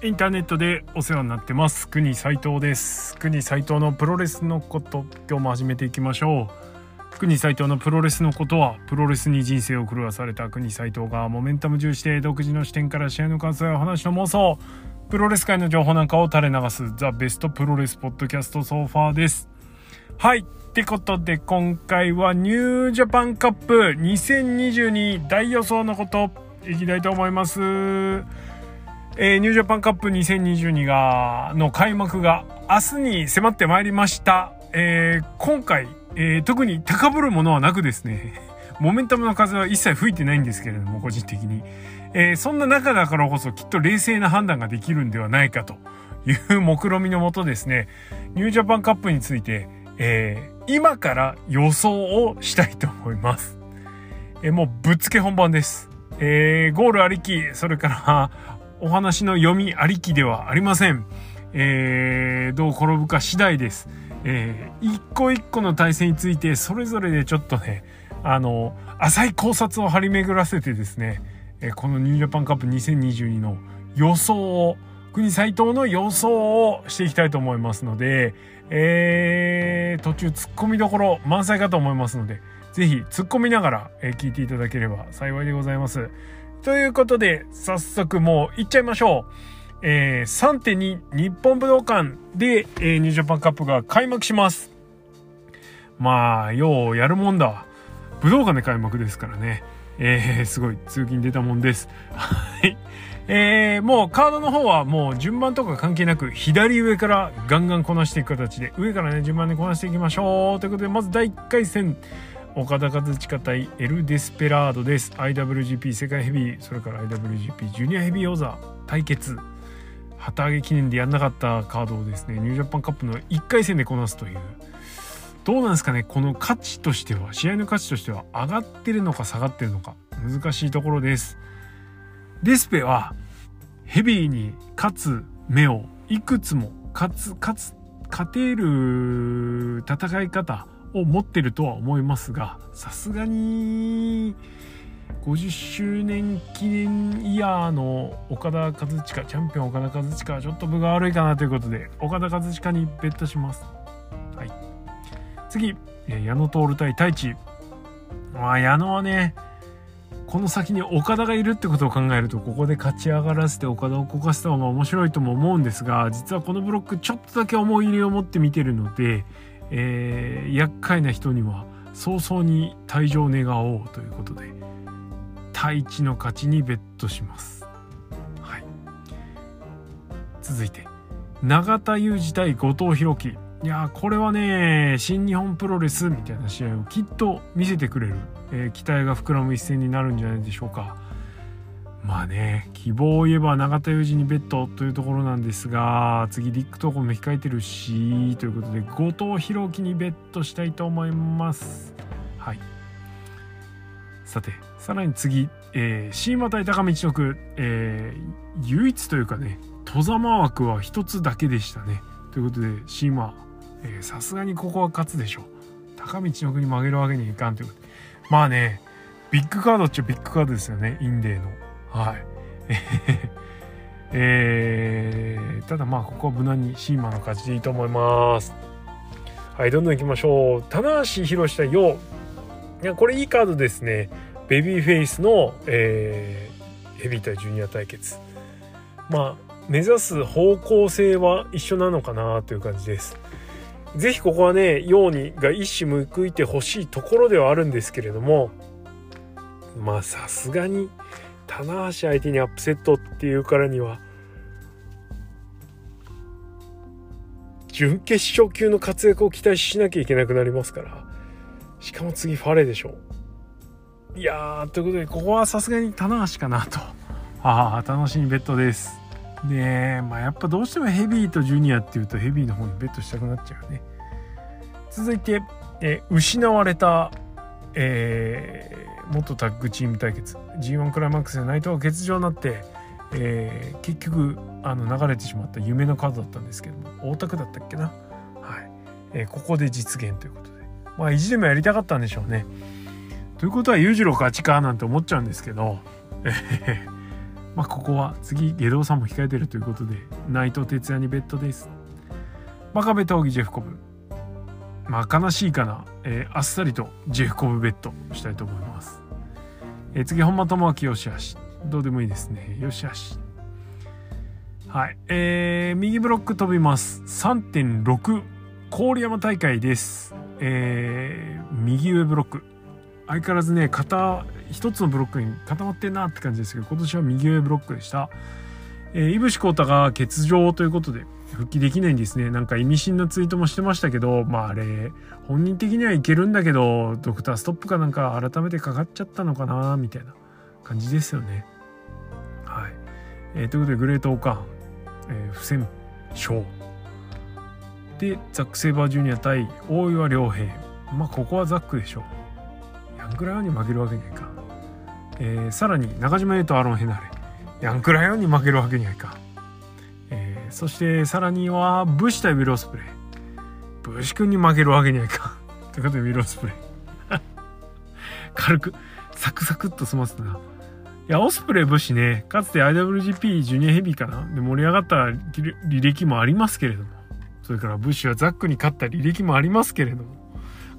インターネットでお世話になってます。国斉藤です。国斉藤のプロレスのこと今日も始めていきましょう。国斉藤のプロレスのことはプロレスに人生を狂わされた。国斉藤がモメンタム重視で独自の視点から試合の感想や話の妄想。プロレス界の情報なんかを垂れ流す The Best プロレス Podcast So Far です。はい。ってことで今回は New Japan Cup 2022大予想のこといきたいと思います。えー、ニュージャパンカップ2022が、の開幕が明日に迫ってまいりました。えー、今回、えー、特に高ぶるものはなくですね、モメンタムの風は一切吹いてないんですけれども、個人的に。えー、そんな中だからこそきっと冷静な判断ができるんではないかという目論みのもとですね、ニュージャパンカップについて、えー、今から予想をしたいと思います。えー、もうぶっつけ本番です。えー、ゴールありき、それからお話の読みありきではありません。えー、どう転ぶか次第です。えー、一個一個の対戦についてそれぞれでちょっとね、あの、浅い考察を張り巡らせてですね、えー、このニュージャパンカップ2022の予想を、国斎藤の予想をしていきたいと思いますので、えー、途中突っ込みどころ満載かと思いますので、ぜひ突っ込みながら、聞いていただければ幸いでございます。ということで、早速もう行っちゃいましょう。えー、3.2日本武道館で、えー、ニュージャパンカップが開幕します。まあ、ようやるもんだ。武道館で開幕ですからね。えー、すごい通勤出たもんです。はい。えー、もうカードの方はもう順番とか関係なく左上からガンガンこなしていく形で上からね順番でこなしていきましょうということでまず第1回戦岡田和親対エル・デスペラードです IWGP 世界ヘビーそれから IWGP ジュニアヘビー王座対決。旗揚げ記念でやんなかったカードをですねニュージャパンカップの1回戦でこなすという。どうなんですかねこの価値としては試合の価値としては上がってるのか下がってるのか難しいところです。デスペはヘビーに勝つ目をいくつも勝つ勝つ勝てる戦い方を持ってるとは思いますがさすがに50周年記念イヤーの岡田和親チャンピオン岡田和親はちょっと分が悪いかなということで岡田和親にベットします、はい、次矢野徹対太一。まあ矢野はねこの先に岡田がいるってことを考えるとここで勝ち上がらせて岡田をこかせた方が面白いとも思うんですが実はこのブロックちょっとだけ思い入れを持って見てるのでえー、厄介な人には早々に退場願おうということで太一の勝ちにベットします、はい、続いて永田裕二対後藤弘樹。いやこれはね新日本プロレスみたいな試合をきっと見せてくれる、えー、期待が膨らむ一戦になるんじゃないでしょうか。まあね希望を言えば永田裕二にベッドというところなんですが次リック投稿も控えてるしということで後藤弘樹にベットしたいと思います。はい。さてさらに次、えー、シーマ対高道の区、えー、唯一というかね戸様枠は一つだけでしたね。ということでシーマさすがにここは勝つでしょう。高道の区に曲げるわけにいかんということで。まあねビッグカードっちゃビッグカードですよねインデーの。はい。えー、ただまあここは無難にシーマの勝ちでいいと思います。はい、どんどん行きましょう。棚橋宏対陽。いや、これいいカードですね。ベビーフェイスの、えー、ヘビー対ジュニア対決。まあ、目指す方向性は一緒なのかなという感じです。ぜひここはね、陽にが一矢報いてほしいところではあるんですけれども、まあさすがに棚橋相手にアップセットっていうからには準決勝級の活躍を期待しなきゃいけなくなりますからしかも次ファレでしょいやーということでここはさすがに棚橋かなと。ああ楽しみベッドです。でまあやっぱどうしてもヘビーとジュニアっていうとヘビーの方にベットしたくなっちゃうね。続いてえ失われたえー元タッグチーム対決 G1 クライマックスで内藤が欠場になって、えー、結局あの流れてしまった夢のカードだったんですけども大田区だったっけな、はい。えー、ここで実現ということで。まあ意地でもやりたかったんでしょうね。ということは裕次郎勝ちかなんて思っちゃうんですけど、まあここは次下道さんも控えてるということで内藤哲也にベッドです。真壁闘技ジェフコブ。まあ悲しいかな、えー、あっさりとジェフコブベッドしたいと思います、えー、次本間智明よしあし。どうでもいいですね。よしあし。はい。えー、右ブロック飛びます。3.6郡山大会です。えー、右上ブロック。相変わらずね片一つのブロックに固まってんなって感じですけど今年は右上ブロックでした、えー、井伏浩太が欠場ということで復帰できないんですね。なんか意味深なツイートもしてましたけどまああれ本人的にはいけるんだけどドクターストップかなんか改めてかかっちゃったのかなみたいな感じですよね。はい、えー、ということでグレートオカン、えー、不戦勝。でザック・セイバージュニア対大岩良平。まあここはザックでしょう。ヤンクライオンに負けるわけにはいかん、えー、さらに中島優とアロン・ヘナレ。ヤンクライオンに負けるわけにはいかん、そしてさらにはブシ対ウィロスプレイ。ブシ君に負けるわけにはいかん。ということでウィロスプレイ。軽くサクサクっと済ますな。いやオスプレイブシねかつて IWGP ジュニアヘビーかな？で盛り上がった履歴もありますけれども。それからブッシュはザックに勝った履歴もありますけれども。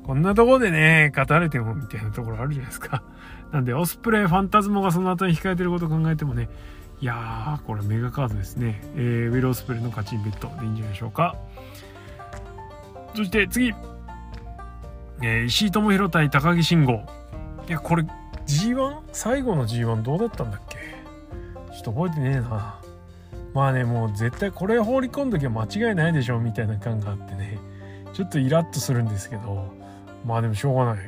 こんなとこでね、勝たれてもみたいなところあるじゃないですか。なんで、オスプレイ、ファンタズモがその後に控えてることを考えてもね、いやー、これメガカードですね。えー、ウィル・オスプレイの勝ちベッドでいいんじゃないでしょうか。そして次、えー、石井智弘対高木慎吾。いや、これ G1? 最後の G1 どうだったんだっけ？ちょっと覚えてねえな。まあね、もう絶対これ放り込んどきゃ間違いないでしょみたいな感があってね、ちょっとイラッとするんですけど、まあでもしょうがない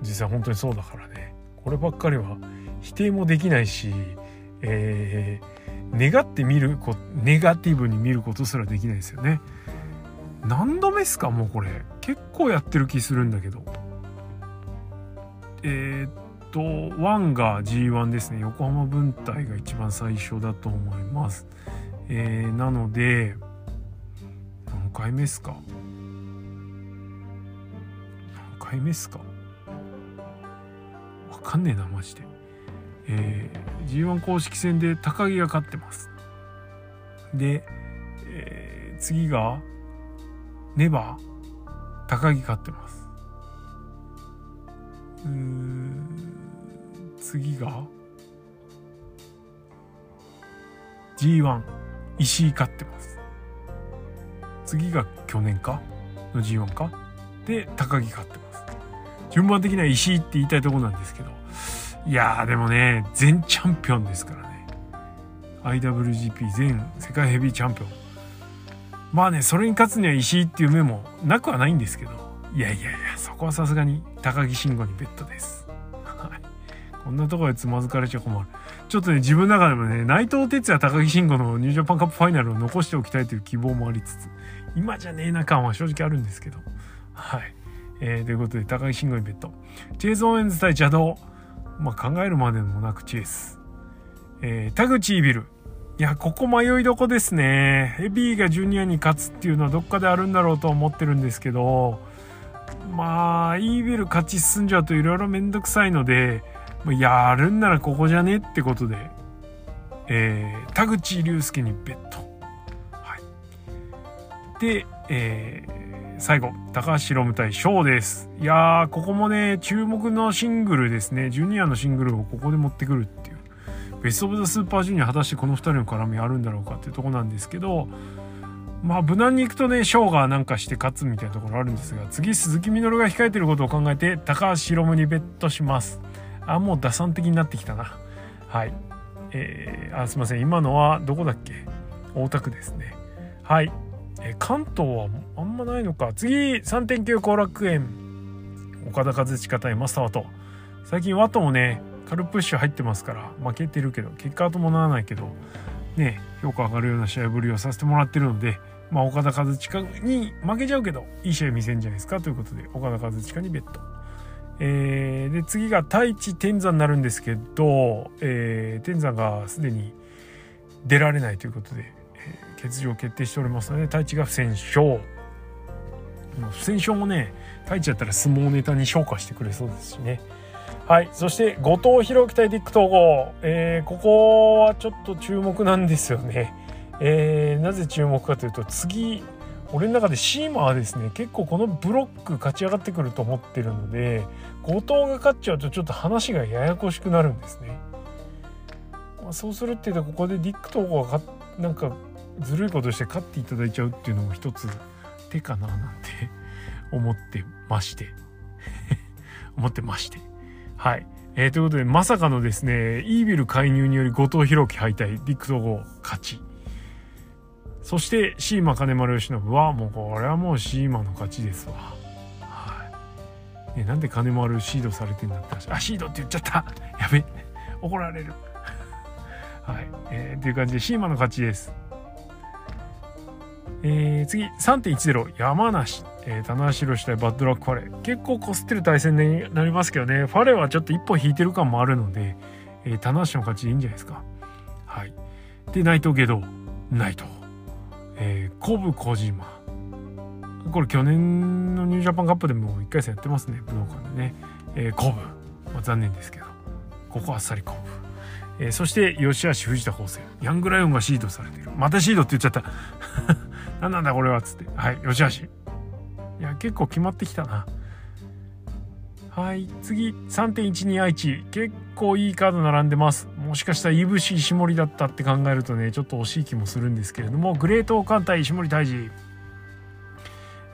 実際本当にそうだからねこればっかりは否定もできないし、えー、願ってみるこネガティブに見ることすらできないですよね。何度目っすかもうこれ。結構やってる気するんだけど。えー、っと1が G1 ですね。横浜分隊が一番最初だと思います。えー、なので何回目っすか？何回目っすか？わかんねえなマジで。えー、G1 公式戦で高木が勝ってます。で、えー、次がネバー高木勝ってます。うー次が G1 石井勝ってます。次が去年か？の G1 か？で高木勝ってます。順番的には石井って言いたいところなんですけど。いやーでもね全チャンピオンですからね。IWGP 全世界ヘビーチャンピオン。まあねそれに勝つには石井っていう目もなくはないんですけど。いやいやいやそこはさすがに高木慎吾にベッドです。こんなところでつまずかれちゃ困る。ちょっとね自分の中でもね内藤哲也高木慎吾のニュージャパンカップファイナルを残しておきたいという希望もありつつ今じゃねえな感は正直あるんですけど。はい。えー、ということで、高木慎吾イベント。チェイス・オーエンズ対邪道。まあ、考えるまでもなくチェイス。えー、田口イビル。いや、ここ迷いどこですね。ヘビーがジュニアに勝つっていうのはどっかであるんだろうと思ってるんですけど、まあ、イービル勝ち進んじゃうといろいろめんどくさいので、やるんならここじゃねってことで、えー、田口竜介にベッド。はい。で、えー、最後高橋宏対翔です。いやーここもね注目のシングルですね。ジュニアのシングルをここで持ってくるっていう。ベスト・オブ・ザ・スーパージュニア果たしてこの2人の絡みあるんだろうかっていうとこなんですけどまあ無難にいくとね翔がなんかして勝つみたいなところあるんですが次鈴木みのるが控えてることを考えて高橋宏にベットします。あもう打算的になってきたな。はい。えー、あすいません。今のはどこだっけ？大田区ですね。はい。え関東はあんまないのか。次3.9後楽園。岡田和親対マスターワト最近ワトもねカルプッシュ入ってますから負けてるけど結果は伴わないけどね評価上がるような試合ぶりをさせてもらってるのでまあ岡田和親に負けちゃうけどいい試合見せんじゃないですかということで岡田和親にベッドえー、で次が太一天山になるんですけど、えー、天山がすでに出られないということで欠場決定しておりますので太一が不戦勝。不戦勝もね太一やったら相撲ネタに昇華してくれそうですしね。はい。そして後藤弘樹対ディック統合、えー、ここはちょっと注目なんですよね、えー、なぜ注目かというと次俺の中でシーマはですね。結構このブロック勝ち上がってくると思ってるので後藤が勝っちゃうとちょっと話がややこしくなるんですね、まあ、そうするっていうとここでディック統合がなんかずるいことして勝っていただいちゃうっていうのも一つ手かななんて 思ってまして 思ってましてはい。えー、ということでまさかのですねイービル介入により後藤弘樹敗退ディック統合勝ちそしてシーマ金丸義信はもうこれはもうシーマの勝ちですわ。はい。ね、なんで金丸シードされてんだってあシードって言っちゃったやべ怒られる。はい。えー、っていう感じでシーマの勝ちです。えー、次3.10山梨、えー、棚橋宏対バッドラックファレ結構こすってる対戦になりますけどね。ファレはちょっと一歩引いてる感もあるので、えー、棚橋の勝ちでいいんじゃないですか。はい。で内藤下道内藤えー、コブ小島これ去年のニュージャパンカップでも1回戦やってますね。武道館でね、えー、コブ、まあ、残念ですけど。ここあっさりコブ、えー、そして吉橋藤田法政ヤングライオンがシードされてる。またシードって言っちゃった。何なんだこれはっつって。はい吉橋いや結構決まってきたな。はい次。3.12愛知結構いいカード並んでます。もしかしたらいぶし石森だったって考えるとねちょっと惜しい気もするんですけれども。グレートオカン対石森大治、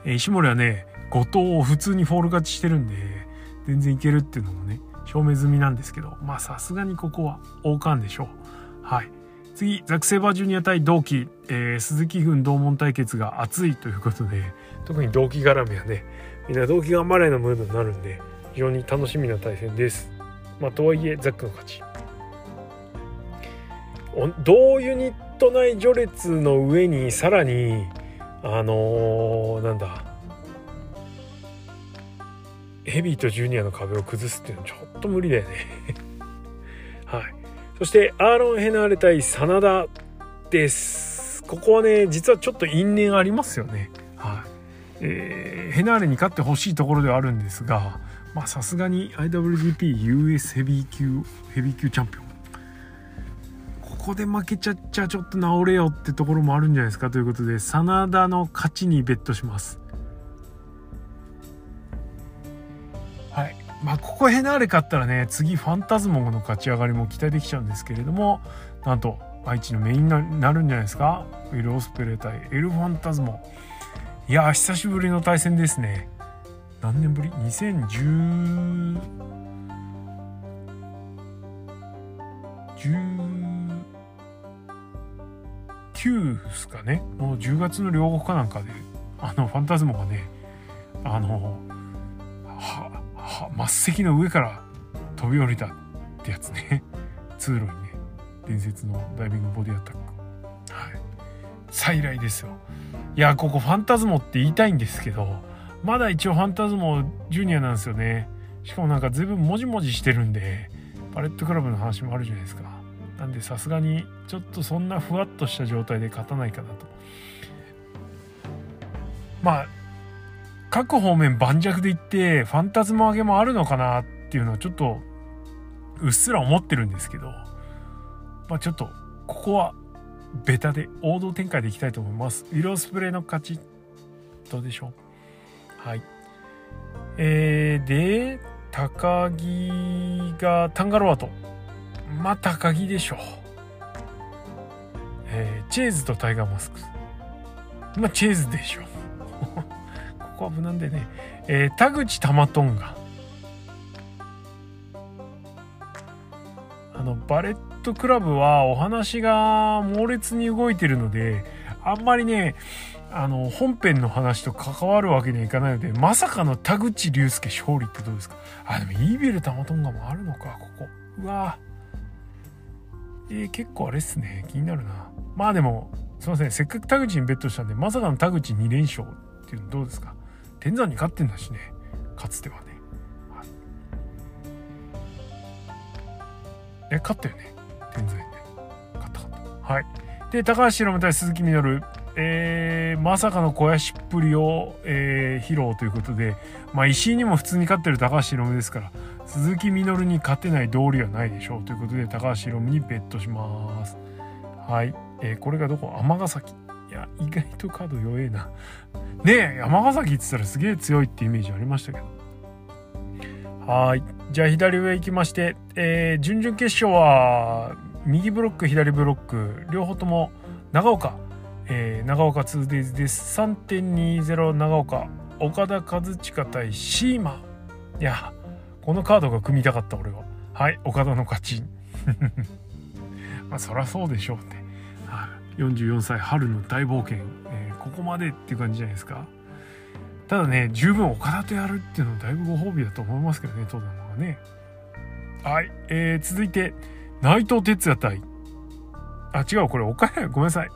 えー、石森はね後藤を普通にフォール勝ちしてるんで全然いけるっていうのもね証明済みなんですけど。まあさすがにここは王冠でしょう。はい。次ザク・セーバージュニア対同期、えー、鈴木軍同門対決が熱いということで。特に同期絡みはねみんな同期頑張れのムードになるんで非常に楽しみな対戦です。まあ、とはいえザックの勝ち。同ユニット内序列の上にさらにあのー、なんだ。ヘビーとジュニアの壁を崩すっていうのはちょっと無理だよね。はい。そしてアーロン・ヘナーレ対真田です。ここはね実はちょっと因縁ありますよね。はい。えー、ヘナーレに勝ってほしいところではあるんですがまさすがに IWGPUS ヘビー級ヘビー級チャンピオン。ここで負けちゃっちゃちょっと治れよってところもあるんじゃないですかということで真田の勝ちにベットします。まあここヘナーレ勝ったらね次ファンタズモの勝ち上がりも期待できちゃうんですけれどもなんと愛知のメインになるんじゃないですか？ウィル・オスプレイ対エル・ファンタズモいや久しぶりの対戦ですね。何年ぶり ?2010 19ですかね？もう10月の両国かなんかであのファンタズモがねあの末席の上から飛び降りたってやつね。通路にね伝説のダイビングボディアタック。はい。再来ですよ。いやここファンタズモって言いたいんですけどまだ一応ファンタズモジュニアなんですよね。しかもなんか随分もじもじしてるんでパレットクラブの話もあるじゃないですか。なんでさすがにちょっとそんなふわっとした状態で勝たないかなと。まあ各方面盤石でいってファンタズモ上げもあるのかなっていうのはちょっとうっすら思ってるんですけどまあちょっとここはベタで王道展開でいきたいと思いますウィロースプレーの勝ちどうでしょう？はい。えー、で、高木がタンガロアと。まあ、高木でしょう。えー、チェーズとタイガーマスク。まあ、チェーズでしょう。ここは無難でね。えー、田口玉トンガ。あの、バレットクラブはお話が猛烈に動いてるので、あんまりね、あの本編の話と関わるわけにはいかないのでまさかの田口竜介勝利ってどうですか？あでもイーベルタマトンガもあるのかここ。うわえー、結構あれっすね。気になるな。まあでもすいません。せっかく田口にベットしたんでまさかの田口2連勝っていうのどうですか？天山に勝ってんだしね。かつてはね、はい、え勝ったよね。天山にね。勝った勝った。はい。で高橋宏夢対鈴木みのる。えー、まさかの肥やしっぷりを、えー、披露ということで、まあ、石井にも普通に勝ってる高橋宏夢ですから鈴木みのるに勝てない道理はないでしょうということで高橋宏夢にベットします。はい、えー、これがどこ？尼崎。いや意外とカード弱えな。ねえ山崎って言ったらすげえ強いってイメージありましたけど。はい。じゃあ左上行きまして、えー、準々決勝は右ブロック左ブロック両方とも長岡、えー、長岡 2days です。3.20長岡。岡田和親対シーマいやこのカードが組みたかった俺は。はい岡田の勝ち。まあそりゃそうでしょうって、は44歳春の大冒険、えー、ここまでっていう感じじゃないですか。ただね十分岡田とやるっていうのはだいぶご褒美だと思いますけどね東山はね。はい、えー、続いて内藤哲也対。あ違うこれ岡谷ごめんなさい。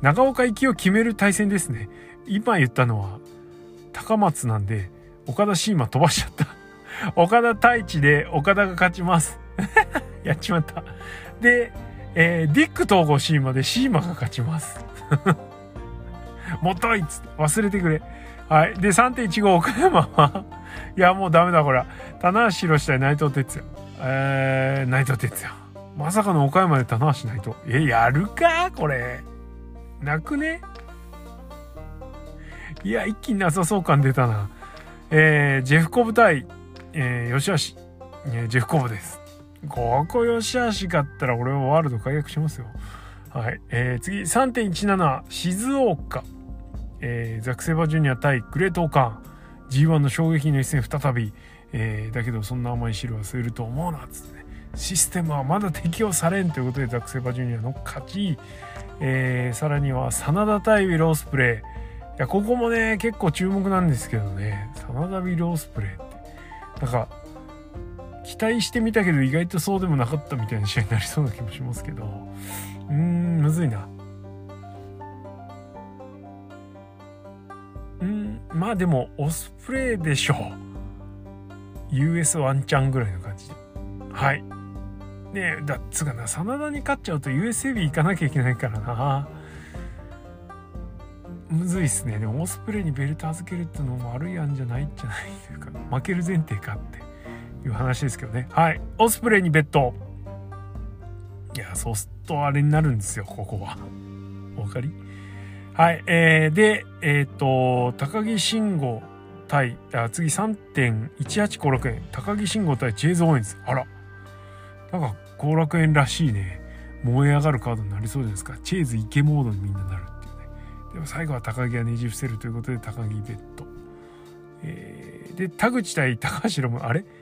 長岡行きを決める対戦ですね。今言ったのは高松なんで岡田シーマ飛ばしちゃった。岡田太一で岡田が勝ちます。やっちまった。で、えー、ディック統合シーマでシーマが勝ちます もったいっつって忘れてくれはい。で、3.15岡山はいや、もうダメだ、これ。棚橋宏対内藤哲也。えー、内藤哲也。まさかの岡山で棚橋内藤。え、やるかこれ。泣くね？いや、一気になさそう感出たな。えー、ジェフコブ対、えー、吉橋。えー、ジェフコブです。ここ吉橋勝ったら俺はワールド解約しますよ。はい。えー、次、3.17、静岡。えー、ザクセバジュニア対グレートオカン。G1 の衝撃の一戦再び、えー、だけどそんな甘い汁は吸えると思うなつって。ねシステムはまだ適用されんということでザクセバジュニアの勝ち、えー、さらには真田対ウィロースプレイいやここもね結構注目なんですけどね。真田ウィロースプレイって。なんか期待してみたけど意外とそうでもなかったみたいな試合になりそうな気もしますけど。うーんむずいな。うんまあでもオスプレイでしょう。US ワンチャンぐらいの感じで。はい。ねえだっつかな真田に勝っちゃうと USAB 行かなきゃいけないからな。むずいっすね。でもオスプレイにベルト預けるってのも悪い案じゃないんじゃないというか負ける前提かって。いう話ですけどねはいオスプレイにベットいやそうするとあれになるんですよここはお分かり？はい。えー、で、えっ、ー、と、高木慎吾対、あ次3.1856円。高木慎吾対チェーズ・オーエンズ。あら。なんか、後楽園らしいね。燃え上がるカードになりそうじゃないですか。チェーズイケモードにみんななるっていうね。でも最後は高木がねじ伏せるということで、高木ベッド。えー、で、田口対高橋ロム。あれ？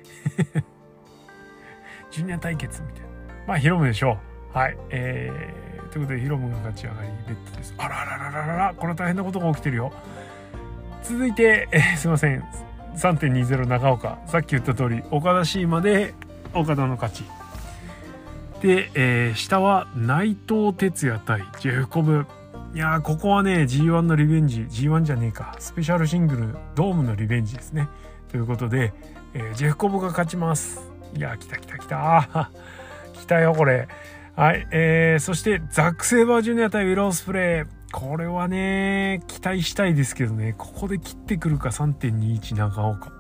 ジュニア対決みたいな。まあ、ヒロムでしょう。はい。えー、ということでヒロムが勝ち上がりベッドですあららららららこれ大変なことが起きてるよ続いて、えー、すいません3.20長岡さっき言った通り岡田シーマで岡田の勝ちで、えー、下は内藤哲也対ジェフコブいやここはね G1 のリベンジ G1 じゃねえかスペシャルシングルドームのリベンジですねということで、えー、ジェフコブが勝ちますいや来た来た来た来たよこれはい、えー、そしてザック・セーバージュニア対ウィロースプレイ。これはね、期待したいですけどね、ここで切ってくるか3.21長岡。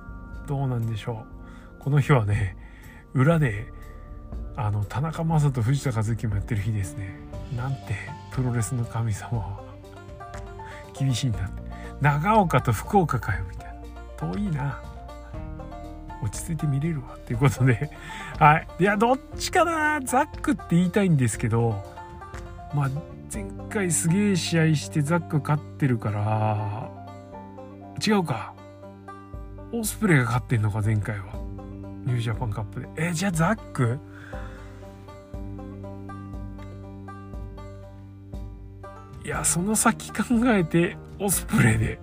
どうなんでしょう。この日はね、裏で、あの、田中将人、藤田和樹もやってる日ですね。なんて、プロレスの神様は、厳しいんだ。って。長岡と福岡かよ、みたいな。遠いな。落ち着いて見れるわっていうことで。はい。いやどっちかな。ザックって言いたいんですけど。まあ前回すげえ試合してザック勝ってるから。違うか。オスプレイが勝ってんのか前回は。ニュージャパンカップで。えじゃあザック？やその先考えてオスプレイで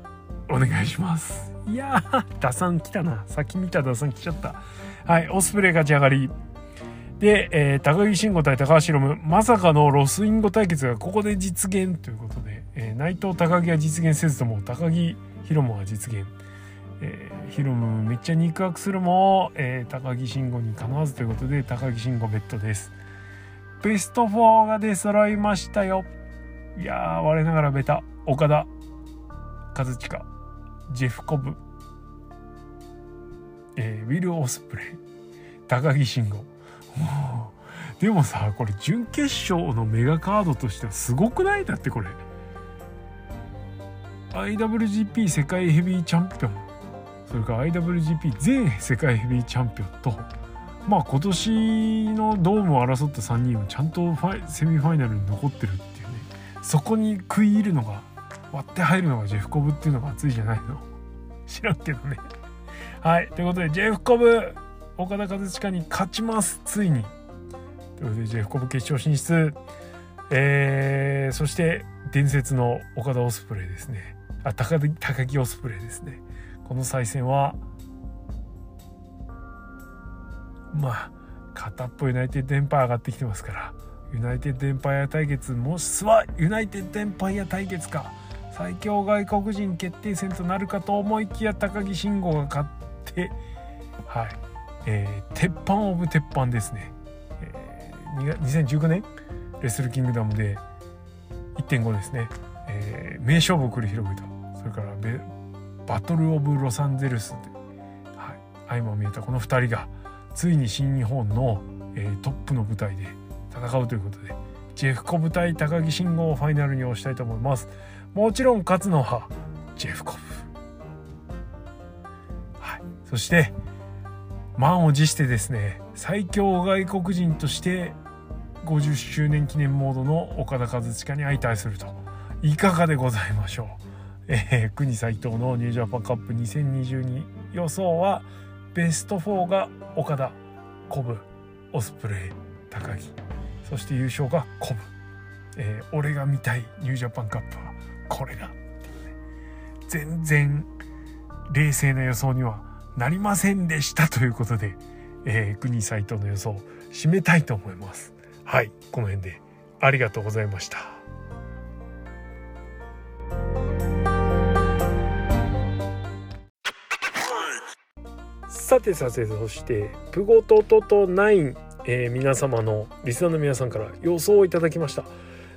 お願いしますいやー、打算来たな。先見た打算来ちゃった。はい、オスプレイ勝ち上がり。で、えー、高木慎吾対高橋宏夢、まさかのロスインゴ対決がここで実現ということで、えー、内藤高木は実現せずとも、高木宏夢は実現。えー、ヒロムめっちゃ肉薄するも、えー、高木慎吾にかなわずということで、高木慎吾ベッドです。ベスト4が出揃いましたよ。いや、我ながらベタ、岡田、和親。ジェフ・コブ、えー、ウィル・オスプレイ。高木慎吾。でもさこれ準決勝のメガカードとしてはすごくない？だってこれ。IWGP 世界ヘビーチャンピオン。それから IWGP 全世界ヘビーチャンピオンと。まあ今年のドームを争った3人はちゃんとファイセミファイナルに残ってるっそこに食い入るのが割って入るのがジェフコブっていうのが熱いじゃないの。知らんけどね。はいということでジェフコブ岡田和親に勝ちます。ついに。ということでジェフコブ決勝進出。えー、そして伝説の岡田オスプレイですね。あ高高木オスプレイですね。この再戦はまあ片っぽユナイテッドエンパイア上がってきてますから。ユナイテッドエンパイア対決もしはユナイテッドエンパイア対決か。最強外国人決定戦となるかと思いきや高木慎吾が勝ってはい、えー、鉄板オブ鉄板ですね、えー、2019年レスルキングダムで1.5ですね、えー、名勝負を繰り広げた。それからバトル・オブ・ロサンゼルスで、はい、相まみえたこの2人がついに新日本の、えー、トップの舞台で戦うということでジェフコブ対高木慎吾をファイナルに押したいと思います。もちろん勝つのはジェフコブ。はい。そして満を持してですね最強外国人として50周年記念モードの岡田和親に相対するといかがでございましょう。えー、国斎藤のニュージャパンカップ2022予想はベスト4が岡田コブオスプレイ高木。そして優勝がコブ、えー、俺が見たいニュージャパンカップはこれだ、全然冷静な予想にはなりませんでしたということで、えー、国斎藤の予想を締めたいと思います。はいこの辺でありがとうございました。さてさてそしてプゴトトト9、えー、皆様のリスナーの皆さんから予想をいただきました。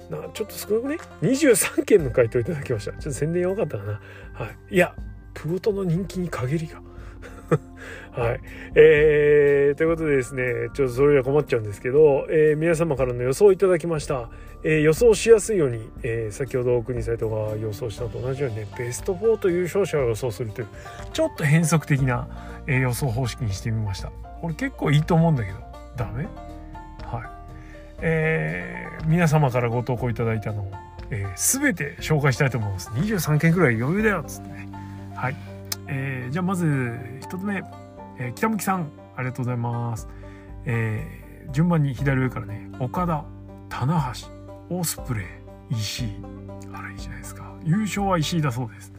なちょっと少なくね？23件の回答いただきました。ちょっと宣伝弱かったかな。はい。いやプゴトの人気に限りが。はい。えー、ということでですね、ちょっとそれは困っちゃうんですけど、えー、皆様からの予想をいただきました。えー、予想しやすいように、えー、先ほど国サイトが予想したのと同じようにね、ベスト4と優勝者を予想するという、ちょっと変則的な、え、予想方式にしてみました。これ結構いいと思うんだけど、ダメ？はい。えー、皆様からご投稿いただいたのを、えー、全て紹介したいと思います。23件くらい余裕だよっつってね。はい。えー、じゃあまず1つ目、えー、北向さんありがとうございます、えー、順番に左上からね。岡田棚橋オスプレイ石井あらいいじゃないですか。優勝は石井だそうです、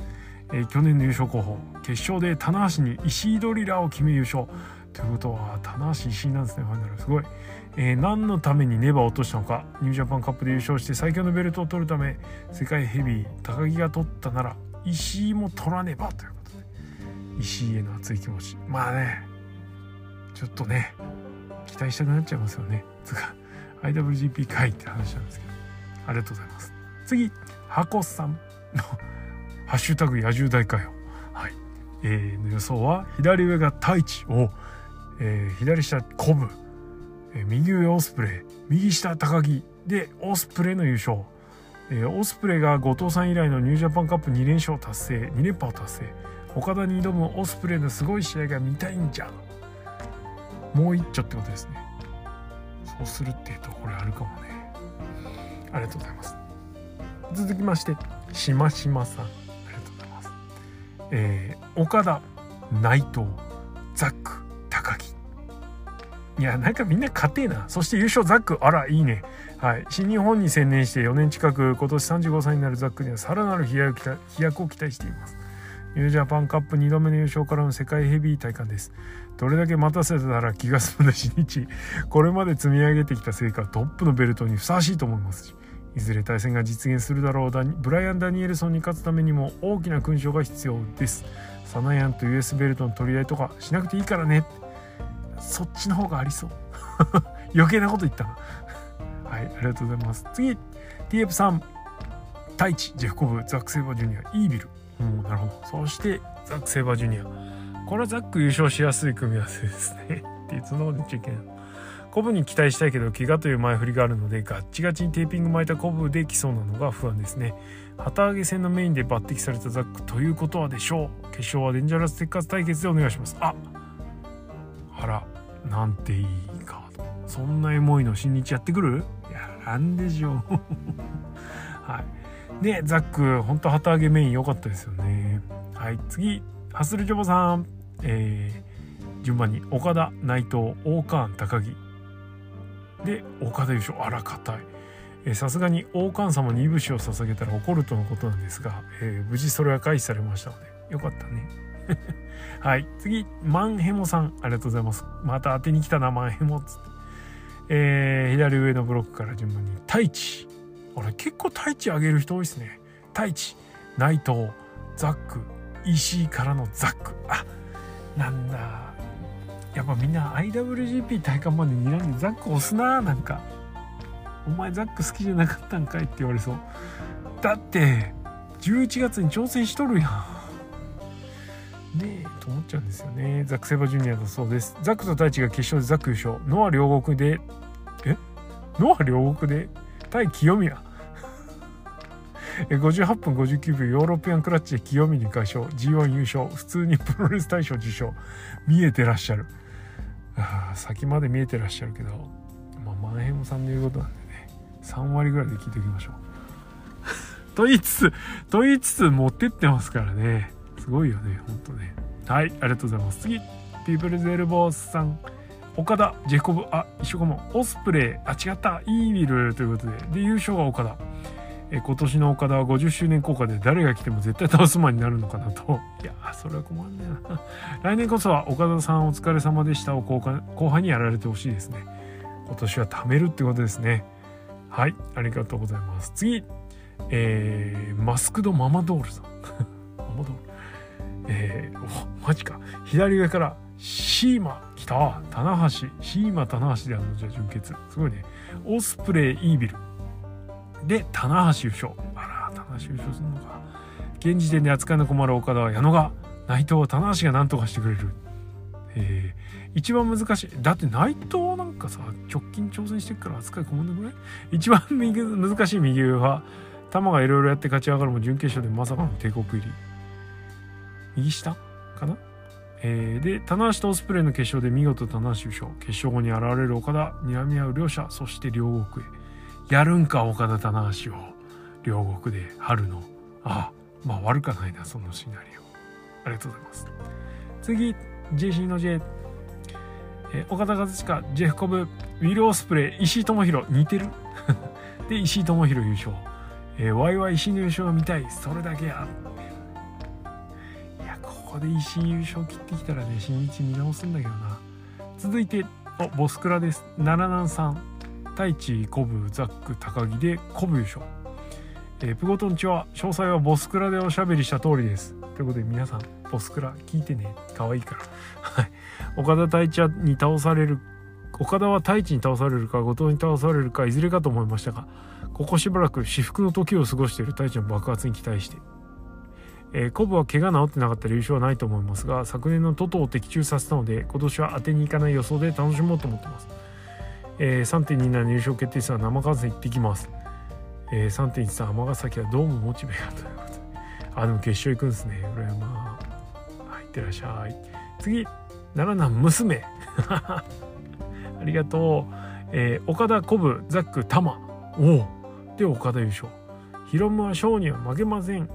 えー、去年の優勝候補。決勝で棚橋に石井ドリラーを決め優勝。ということは棚橋石井なんですねファイナル。すごい、えー、何のためにネバーを落としたのか。ニュージャパンカップで優勝して最強のベルトを取るため世界ヘビー高木が取ったなら石井も取らねばということで石井への熱い気持ち。まあねちょっとね期待したくなっちゃいますよね。つか IWGP 回って話なんですけど。ありがとうございます。次箱さんの ハッシュタグ野獣大会よはい、えー、の予想は左上が太一。を、えー、左下コブ、えー、右上オスプレイ。右下高木。でオスプレイの優勝。えー、オスプレイが後藤さん以来のニュージャパンカップ2連勝達成。2連覇を達成。岡田に挑むオスプレイのすごい試合が見たいんじゃ。もう一丁ってことですね。そうするっていうとこれあるかもね。ありがとうございます。続きましてしましまさん。ありがとうございます。えー、岡田内藤。いやなんかみんな勝てえなそして優勝ザックあらいいねはい新日本に専念して4年近く今年35歳になるザックにはさらなる飛躍を期待していますニュージャパンカップ2度目の優勝からの世界ヘビー体感です。どれだけ待たせたら気が済むの日、これまで積み上げてきた成果はトップのベルトにふさわしいと思いますし、いずれ対戦が実現するだろうブライアン・ダニエルソンに勝つためにも大きな勲章が必要です。サナヤンと US ベルトの取り合いとかしなくていいからね。そっちの方がありそう。余計なこと言ったな。はい、ありがとうございます。次、TF さん、太一、ジェフコブ、ザック・セイバージュニア、イービル、うん、なるほど。そして、ザック・セイバージュニア。これはザック優勝しやすい組み合わせですね。っていつの言っちゃいけないコブに期待したいけど怪我という前振りがあるのでガッチガチにテーピング巻いたコブで来そうなのが不安ですね旗揚げ戦のメインで抜擢されたザックということはでしょう決勝はデンジャラス鉄活対決でお願いしますああらなんていいカードそんなエモいの新日やってくる？いやらんでしょう。はい。でザックほんと旗揚げメイン良かったですよね。はい次ハスルジョボさん。えー、順番に岡田内藤大川高木。で岡田優勝。あら硬い。さすがに王冠様にいぶしを捧げたら怒るとのことなんですが、えー、無事それは回避されましたのでよかったね。はい。次マンヘモさん。ありがとうございます。また当てに来たなマンヘモっつって、えー、左上のブロックから順番に。太一あれ結構太一上げる人多いですね。太一内藤ザック。石井からのザック。あなんだ。やっぱみんな IWGP 体感まで睨んでザック押すななんか。お前ザック好きじゃなかったんかいって言われそう。だって11月に挑戦しとるやん。ねえと思っちゃうんですよね。ザック・セバジュニアだそうです。ザックと太一が決勝でザック優勝。ノア両国でえ？ノア両国で？対清宮。58分59秒ヨーロピアンクラッチで清宮に快勝。G1 優勝。普通にプロレス大賞受賞。見えてらっしゃる。あ先まで見えてらっしゃるけど。まあマンヘムさんの言うことなんでね。3割ぐらいで聞いておきましょう。と言いつつと言いつつ持ってってますからね。すごいよねほんとね。はいありがとうございます。次ピープルズエルボースさん。岡田ジェコブあ一緒かもオスプレイ。あ違った。イービルということで。で優勝が岡田。え今年の岡田は50周年効果で誰が来ても絶対倒すマンになるのかなと。いやそれは困んねえな。来年こそは岡田さんお疲れ様でしたを後後半にやられてほしいですね。今年は貯めるってことですね。はいありがとうございます。次えー、マスクドママドールさん。ママドール。えー、おマジか。左上からシーマ来た。棚橋。シーマ棚橋であのじゃ準決すごいね。オスプレイイービル。で棚橋優勝あら棚橋優勝するのか。現時点で扱いの困る岡田は矢野が内藤は棚橋が何とかしてくれる。えー、一番難しい。だって内藤なんかさ直近挑戦してるから扱い困んなくない？一番右難しい右上は玉がいろいろやって勝ち上がるも準決勝でまさかの帝国入り。右下かな？えー、で棚橋とオスプレイの決勝で見事棚橋優勝。決勝後に現れる岡田睨み合う両者そして両国へ。やるんか岡田棚橋を。両国で春のああまあ悪かないなそのシナリオ。ありがとうございます。次 JC の J え岡田和親ジェフコブウィル・オスプレイ石井智弘似てる？で石井智弘優勝、えー、ワイワイ石井の優勝が見たい。それだけやいや。ここで石井優勝切ってきたらね新日見直すんだけどな。続いておボスクラです。七南さん。太一コブザック高木でコブ優勝、えー、プゴトンチは詳細はボスクラでおしゃべりした通りです。ということで皆さんボスクラ聞いてね。可愛いから。はい。岡田太一に倒される岡田は太一に倒されるか後藤に倒されるかいずれかと思いましたがここしばらく至福の時を過ごしている太一の爆発に期待して。えー、コブは怪我治ってなかったら優勝はないと思いますが昨年のトトを的中させたので今年は当てに行かない予想で楽しもうと思ってますえー、3.27優勝決定戦は生観戦行ってきます。えー、3.13尼崎はどうもモチベやということで。あ、でも決勝行くんですね。浦山。はい、いってらっしゃい。次、奈良南娘。ありがとう。えー、岡田、コブ、ザック、玉。おお。で、岡田優勝。ヒロムは賞には負けません。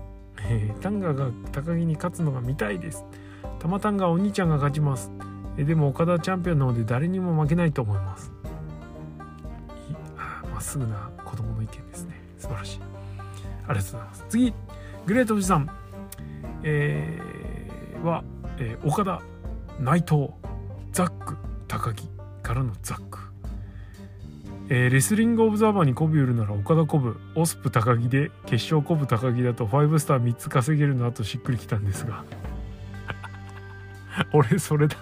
えー、タンガが高木に勝つのが見たいです。たまたんがお兄ちゃんが勝ちます。えー、でも岡田チャンピオンなので誰にも負けないと思います。まっすぐな子供の意見ですね素晴らしいありがとうございます次グレートおじさん、えー、は、えー、岡田内藤ザック高木からのザックえー、レスリングオブザーバーにコブ売るなら岡田コブオスプ高木で決勝コブ高木だと5スター3つ稼げるのあとしっくりきたんですが。俺それだ。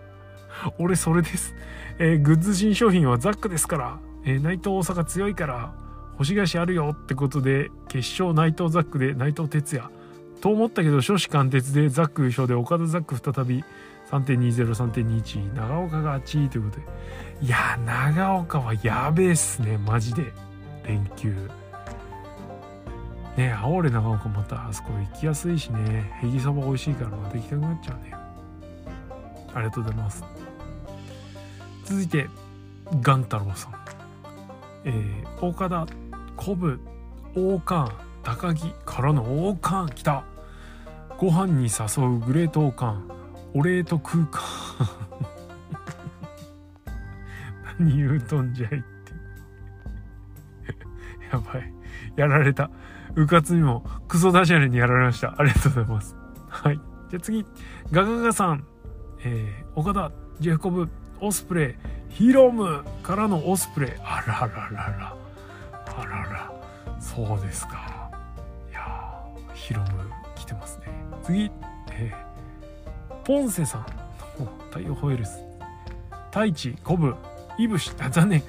俺それです、えー、グッズ新商品はザックですから。えー、内藤大阪強いから星返しあるよってことで決勝内藤ザックで内藤哲也。と思ったけど初子貫徹でザック優勝で岡田ザック再び3.20、3.21長岡が8位ということで。いや長岡はやべえっすねマジで。連休。ね青れ長岡またあそこ行きやすいしね。へぎそば美味しいからまた行きたくなっちゃうね。ありがとうございます。続いて元太郎さん。えー、岡田古武王冠高木からの王冠来た。ご飯に誘うグレート王冠お礼と空間何言うとんじゃいって。やばい。やられた。うかつにもクソダジャレにやられました。ありがとうございます。はい。じゃあ次。ガガガさん。えー、岡田ジェフコブオスプレイヒロムからのオスプレイ。あらららら。あらら。そうですか。いやヒロム来てますね。次、えー、ポンセさん。太陽ホエールズ太一コブ。イブシ。あ残念。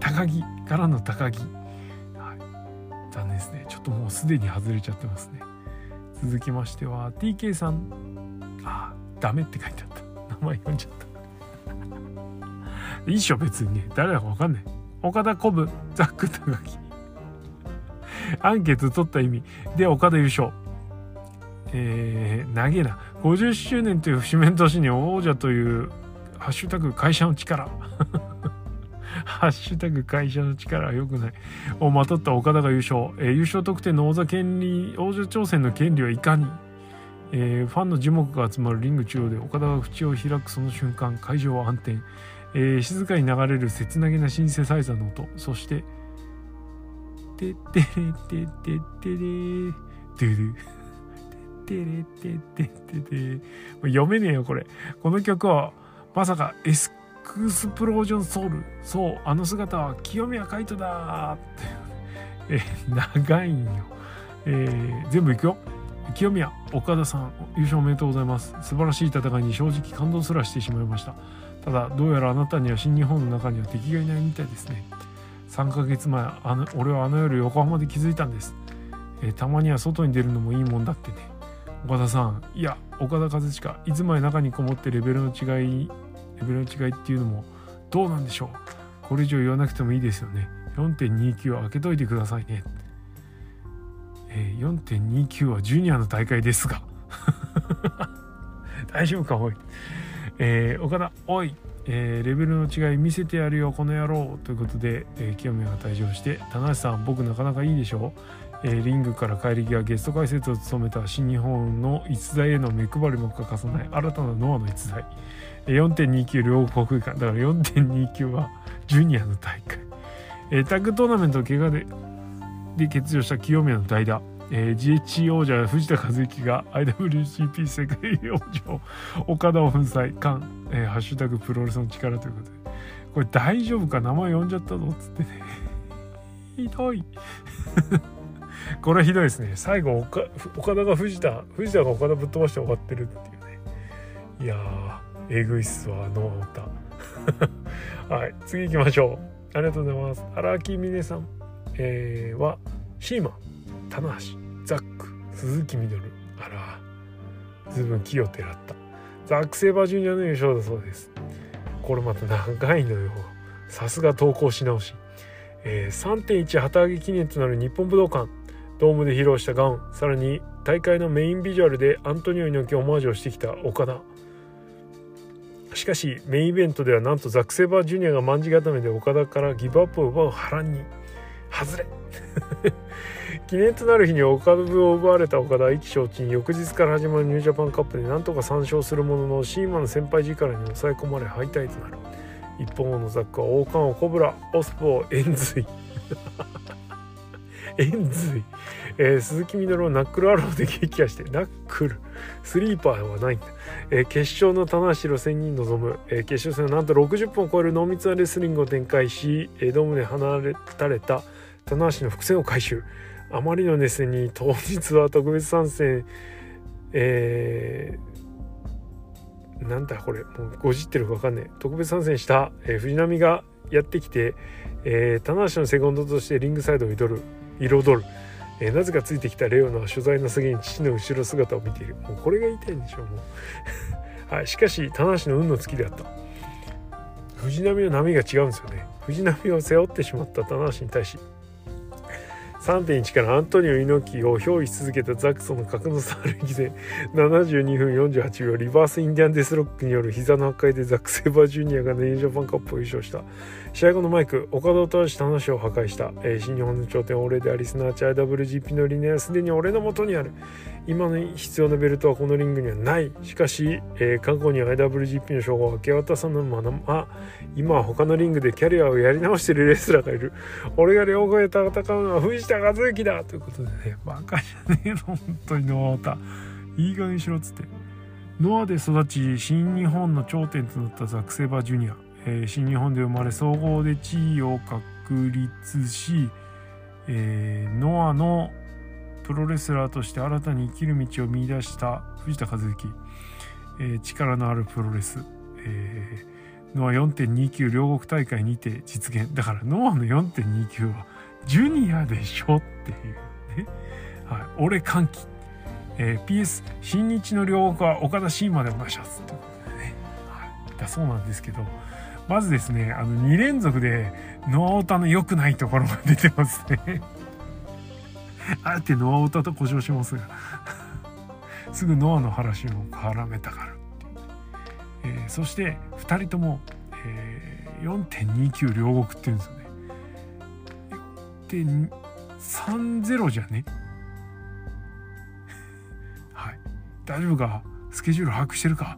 高木。からの高木、はい、残念ですね。ちょっともうすでに外れちゃってますね。続きましては TK さん。あダメって書いてあった。名前読んじゃった。いいっしょ別にね。誰だか分かんない。岡田コブ。ザック高木。アンケート取った意味。で岡田優勝。えー、長えな。50周年という節目の年に王者というハッシュタグ会社の力。ハッシュタグ会社の力は良くない。をまとった岡田が優勝、えー、優勝得点の王座権利王者挑戦の権利はいかに、えー、ファンの樹木が集まるリング中央で岡田が口を開くその瞬間会場は暗転、えー、静かに流れる切なげなシンセサイザーの音。そして「てってれてってってれードゥ」てれてててて。読めねえよこれ。この曲はまさかエスクスプロージョンソウル。そうあの姿は清宮海斗だ。って。え長いんよ。えー、全部いくよ。清宮岡田さん優勝おめでとうございます。素晴らしい戦いに正直感動すらしてしまいました。ただどうやらあなたには新日本の中には敵がいないみたいですね。3ヶ月前あの俺はあの夜横浜で気づいたんです、えー、たまには外に出るのもいいもんだってね。岡田さんいや岡田和親いつまで中にこもってレベルの違いレベルの違いっていうのもどうなんでしょう。これ以上言わなくてもいいですよね。4.29は開けといてくださいね、えー、4.29はジュニアの大会ですが。大丈夫かおい、えー、岡田おいえー、レベルの違い見せてやるよこの野郎。ということで、えー、清宮が退場して棚橋さん僕なかなかいいでしょう。えー、リングから帰り際ゲスト解説を務めた新日本の逸材への目配りも欠かさない新たなノアの逸材。4.29両国間だから4.29はジュニアの大会、えー、タッグトーナメント怪我でで欠場した清宮の代打、えー、GHC 王者藤田和之が IWGP 世界王者岡田を粉砕。間、えー、ハッシュタグプロレスの力ということで。これ大丈夫か？名前呼んじゃったぞっつってね。ひどい。これひどいですね。最後岡田が藤田藤田が岡田ぶっ飛ばして終わってるっていうね。いやーえぐいっすわノアオタはい次行きましょう。ありがとうございます。荒木峰さん、えー、はシーマン棚橋ザック鈴木みどる。あらずいぶん木をてらった。ザック・セーバージュニアの優勝だそうです。これまた長いのよ。さすが投稿し直し。えー、3.1旗揚げ記念となる日本武道館。ドームで披露したガンさらに大会のメインビジュアルでアントニオ猪木オマージュをしてきた岡田。しかしメインイベントではなんとザック・セバージュニアが卍固めで岡田からギブアップを奪う波乱に。外れ。記念となる日に岡田を奪われた岡田は意気消沈翌日から始まるニュージャパンカップでなんとか3勝するもののシーマの先輩力に抑え込まれ敗退となる。一方のザックは王冠をコブラオスポを円髄。円髄、えー、鈴木みのるをナックルアローで撃破してナックル。スリーパーはないんだ、えー、決勝の棚橋路線に臨む、えー、決勝戦はなんと60分を超える濃密なレスリングを展開し、えー、ドームで離れたれた棚橋の伏線を回収。あまりの熱戦に当日は特別参戦。えー、なんだこれ。もうごじってるか分かんない特別参戦した、えー、藤波がやってきて、えー、棚橋のセコンドとしてリングサイドを彩る彩る、えー、なぜかついてきたレオナは取材の先に父の後ろ姿を見ている。もうこれが言いたいんでしょう。もう。はい、しかし棚橋の運の尽きであった。藤波の波が違うんですよね。藤波を背負ってしまった棚橋に対し3.1からアントニオ猪木を憑依し続けたザクソンの格の差歩きで72分48秒リバースインディアンデスロックによる膝の破壊でザック・セーバージュニアがネイジャパンカップを優勝した。試合後のマイク岡田を倒し話を破壊した、えー、新日本の頂点俺でありすなわち IWGP の理念はすでに俺のもとにある今の必要なベルトはこのリングにはない。しかし、えー、過去に IWGP の称号を明け渡さぬまま今は他のリングでキャリアをやり直しているレスラーがいる。俺が両方で戦うのは藤田和之だということでねバカじゃねえの本当にノアオタいい加減にしろっつって。ノアで育ち新日本の頂点となったザク・セバージュニア、えー、新日本で生まれ総合で地位を確立し、えー、ノアのプロレスラーとして新たに生きる道を見出した藤田和之、えー、力のあるプロレス、えー、ノア4.29両国大会にて実現。だからノアの4.29はジュニアでしょっていうね、はい、俺歓喜、えー、PS 新日の両国は岡田真馬でお願いしますってことでね、はい、だそうなんですけど。まずですねあの2連続でノアオタの良くないところが出てますね。あえてノア歌と故障しますが。すぐノアの話を絡めたがるっていう、えー、そして2人とも、えー、4.29両国っていうんですよね。4.30じゃね？はい。大丈夫か？スケジュール把握してるか？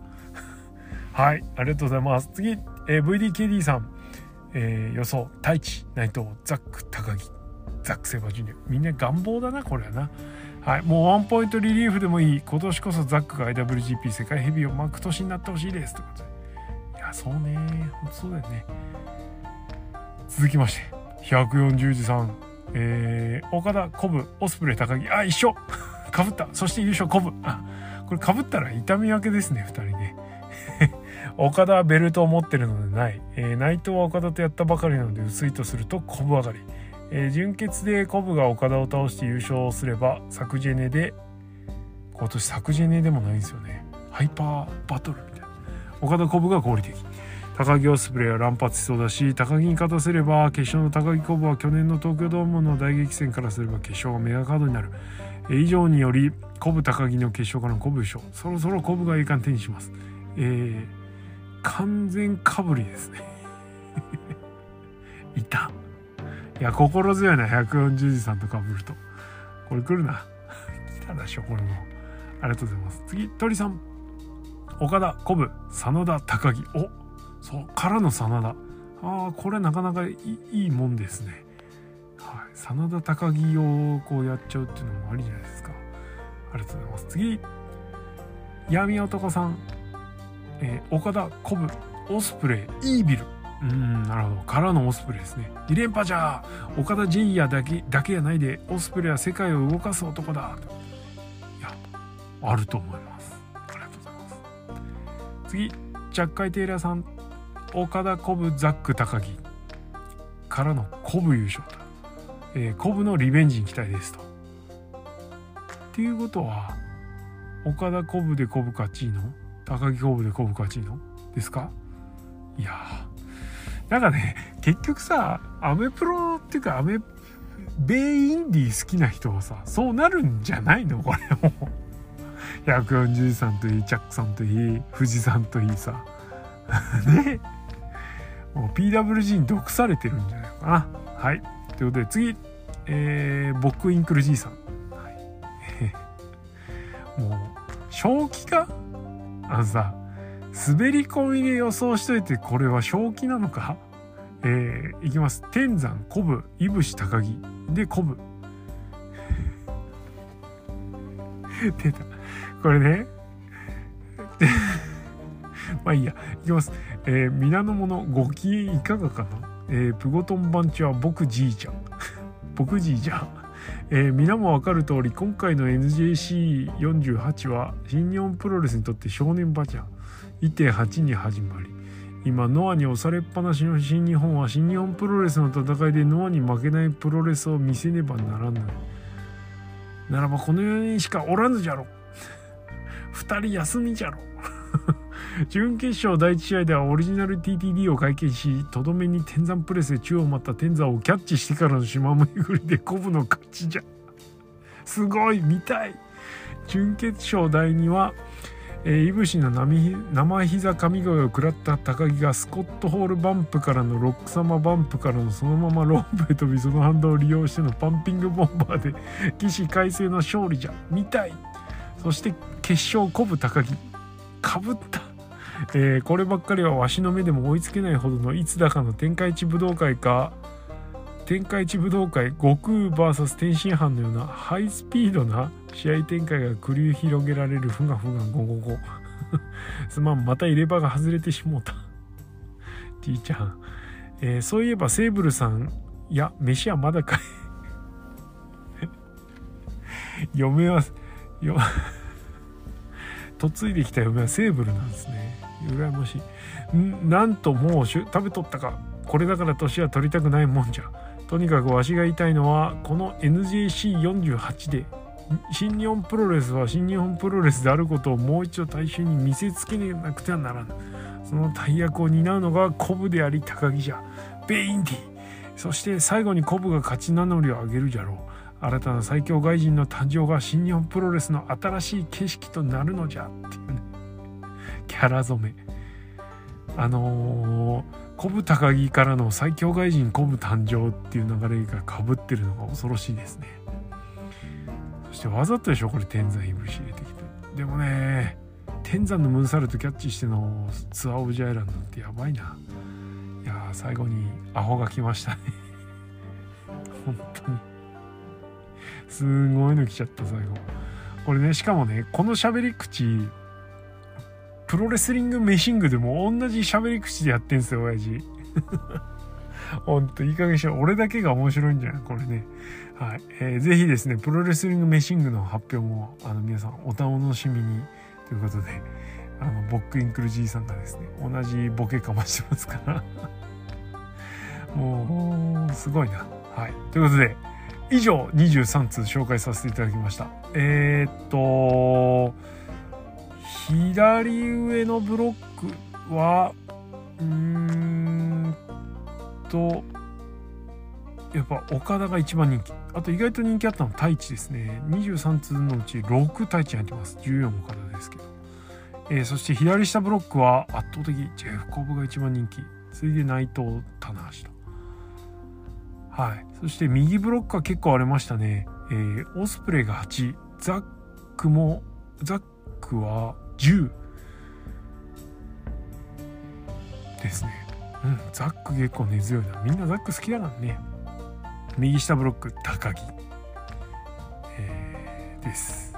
はい。ありがとうございます。次、えー、VDKD さん、えー、予想太一内藤ザック高木ザック・セバージュニア。みんな願望だなこれはな。はいもうワンポイントリリーフでもいい。今年こそザックが IWGP 世界ヘビーを巻く年になってほしいですということで。いやそうね。ほんとそうだよね。続きまして140時さん。えー、岡田コブオスプレイ高木。あ一緒。かぶった。そして優勝コブ。あこれかぶったら痛み分けですね2人ね。岡田はベルトを持ってるのでない、えー、内藤は岡田とやったばかりなので薄いとするとコブ上がり。えー、準決でコブが岡田を倒して優勝すればサクジェネで今年サクジェネでもないんですよね。ハイパーバトルみたいな。岡田コブが合理的。高木オスプレイは乱発しそうだし高木に勝たせれば決勝の高木コブは去年の東京ドームの大激戦からすれば決勝がメガカードになる、えー、以上によりコブ高木の決勝からのコブ優勝。そろそろコブが栄冠手にします。えー、完全かぶりですね。いた。いや心強いな。140時さんとかぶると。これ来るな。来たでしょこれもありがとうございます。次鳥さん。岡田コブ真田高木。おそうからの真田。ああこれなかなかいいもんですね。はい。真田高木をこうやっちゃうっていうのもありじゃないですか。ありがとうございます。次闇男さん、えー、岡田コブオスプレイイービル。うんなるほど。からのオスプレイですね。2連覇じゃ岡田ジェイヤだけだけやないでオスプレイは世界を動かす男だ。いやあると思います。ありがとうございます。次ジャッカイ・テイラーさん。岡田コブザック高木。からのコブ優勝と、えー、コブのリベンジに期待ですと。っていうことは岡田コブでコブ勝ちの高木コブでコブ勝ちの？ですか？いやなんかね結局さアメプロっていうかアメ米インディー好きな人はさそうなるんじゃないの？これも。140さんといいチャックさんといい富士山といいさ。ね。もう PWG に毒されてるんじゃないかな。はい。ということで次。えー、ボックインクル G さん、はい、もう正気か？あのさ滑り込みで予想しといてこれは正気なのか？えー、いきます。天山古武いぶし高木。で古武 出た。これね。まあいいや。いきます、えー、皆の者ご機嫌いかがかな、えー、プゴトン番地は僕じいちゃん。僕じいじゃん。えー、皆も分かる通り今回の NJC48 は新日本プロレスにとって正念場じゃん1.8に始まり。今ノアに押されっぱなしの新日本は新日本プロレスの戦いでノアに負けないプロレスを見せねばならぬならばこの4人しかおらぬじゃろ。2人休みじゃろ。準決勝第1試合ではオリジナル TTD を会見しとどめに天山プレスで宙を舞った天山をキャッチしてからの島巡りでコブの勝ちじゃ。すごい見たい。準決勝第2はえ、いぶしの生膝神声を食らった高木がスコットホールバンプからのロック様バンプからのそのままロープへ飛びその反動を利用してのパンピングボンバーで起死回生の勝利じゃ。見たい。そして決勝鼓舞高木。かぶった、えー、こればっかりはわしの目でも追いつけないほどのいつだかの天下一武道会か天下一武道会悟空 VS 天津飯のようなハイスピードな試合展開が繰り広げられるふがふがゴゴゴすまんまた入れ歯が外れてしもうた。じいちゃん、えー、そういえばセーブルさんいや飯はまだかい。嫁はよ嫁いできた嫁はセーブルなんですね羨ましい。なんともう食べとったか。これだから年は取りたくないもんじゃ。とにかくわしが言いたいのはこの NJC48 で新日本プロレスは新日本プロレスであることをもう一度大衆に見せつけなくてはならぬその大役を担うのがコブであり高木じゃ。ベインディ。そして最後にコブが勝ち名乗りを上げるじゃろう。新たな最強外人の誕生が新日本プロレスの新しい景色となるのじゃ。っていうね。キャラ染め。あのー、コブ高木からの最強外人コブ誕生っていう流れがかぶってるのが恐ろしいですね。そしてわざとでしょこれ天山いぶし入れて。きてでもね天山のムーンサルトキャッチしてのツアーオブジャイランドってやばいな。いや最後にアホが来ましたね。本当に。すごいの来ちゃった最後。これねしかもねこの喋り口プロレスリングメシングでも同じ喋り口でやってんすよ親父。ほんといい加減しろ俺だけが面白いんじゃないこれね。はい、えー、ぜひですねプロレスリングメシングの発表もあの皆さんお楽しみにということであのボックインクルじいさんがですね同じボケかましてますから。もうすごいな。はい。ということで以上23通紹介させていただきました。えー、っと左上のブロックはうーんとやっぱ岡田が一番人気。あと意外と人気あったの太一ですね。23通のうち6太一入ってます。14岡田ですけど、えー、そして左下ブロックは圧倒的ジェフコブが一番人気。次いで内藤棚橋と。はい。そして右ブロックは結構荒れましたね、えー、オスプレイが8ザックもザックは10ですね。うんザック結構根強いな。みんなザック好きだからね。右下ブロック高木、えー、です。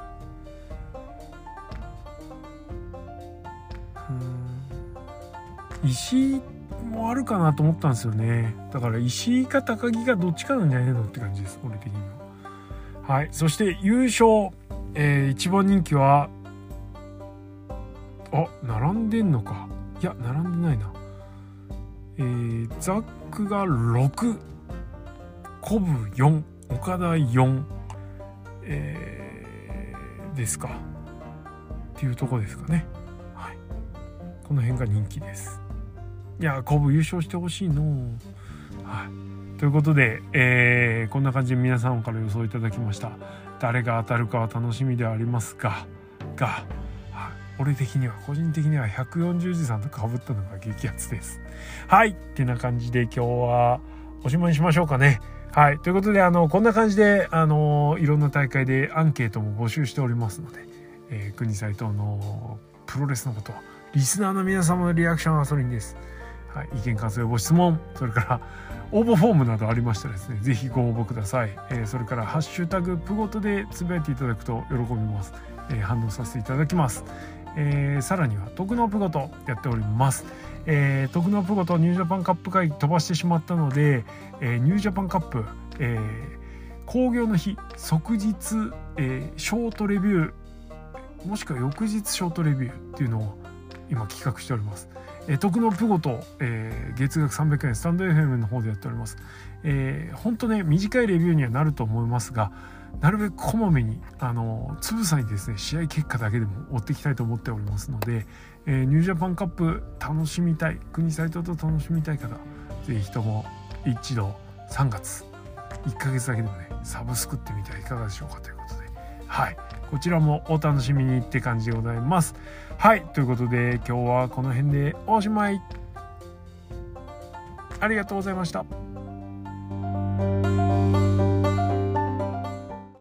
うん。石井もあるかなと思ったんですよね。だから石井か高木がどっちかなんじゃないのって感じです俺的には。はい。そして優勝、えー、一番人気はあ並んでんのか。いや並んでないな。えー、ザックが6コブ4岡田4、えー、ですか。っていうとこですかね。はい。この辺が人気です。いやコブ優勝してほしいの。はい。ということで、えー、こんな感じで皆さんから予想いただきました。誰が当たるかは楽しみではありますがが俺的には個人的には140字さんとかぶったのが激アツですはいってな感じで今日はおしまいにしましょうかねはい。ということで、あの、こんな感じで、あの、いろんな大会でアンケートも募集しておりますので、えー、国斎藤のプロレスのこと、リスナーの皆様のリアクションはそれにです。はい。意見、感想ご質問、それから、応募フォームなどありましたらですね、ぜひご応募ください。えー、それから、ハッシュタグプごとでつぶやいていただくと喜びます。えー、反応させていただきます。えー、さらには、徳のプごとやっております。えー、徳のプゴとニュージャパンカップ会飛ばしてしまったので、えー、ニュージャパンカップ、え、興行の日即日、え、ショートレビューもしくは翌日ショートレビューっていうのを今企画しております。え、徳のプゴと、え、月額300円スタンド FM の方でやっております。えー、本当ね短いレビューにはなると思いますがなるべくこまめにあのつぶさにですね試合結果だけでも追っていきたいと思っておりますので、えー、ニュージャパンカップ楽しみたい国サイトと楽しみたい方是非とも一度3月1ヶ月だけでもねサブスクってみてはいかがでしょうかということで。はい。こちらもお楽しみにって感じでございます。はい。ということで今日はこの辺でおしまい。ありがとうございました。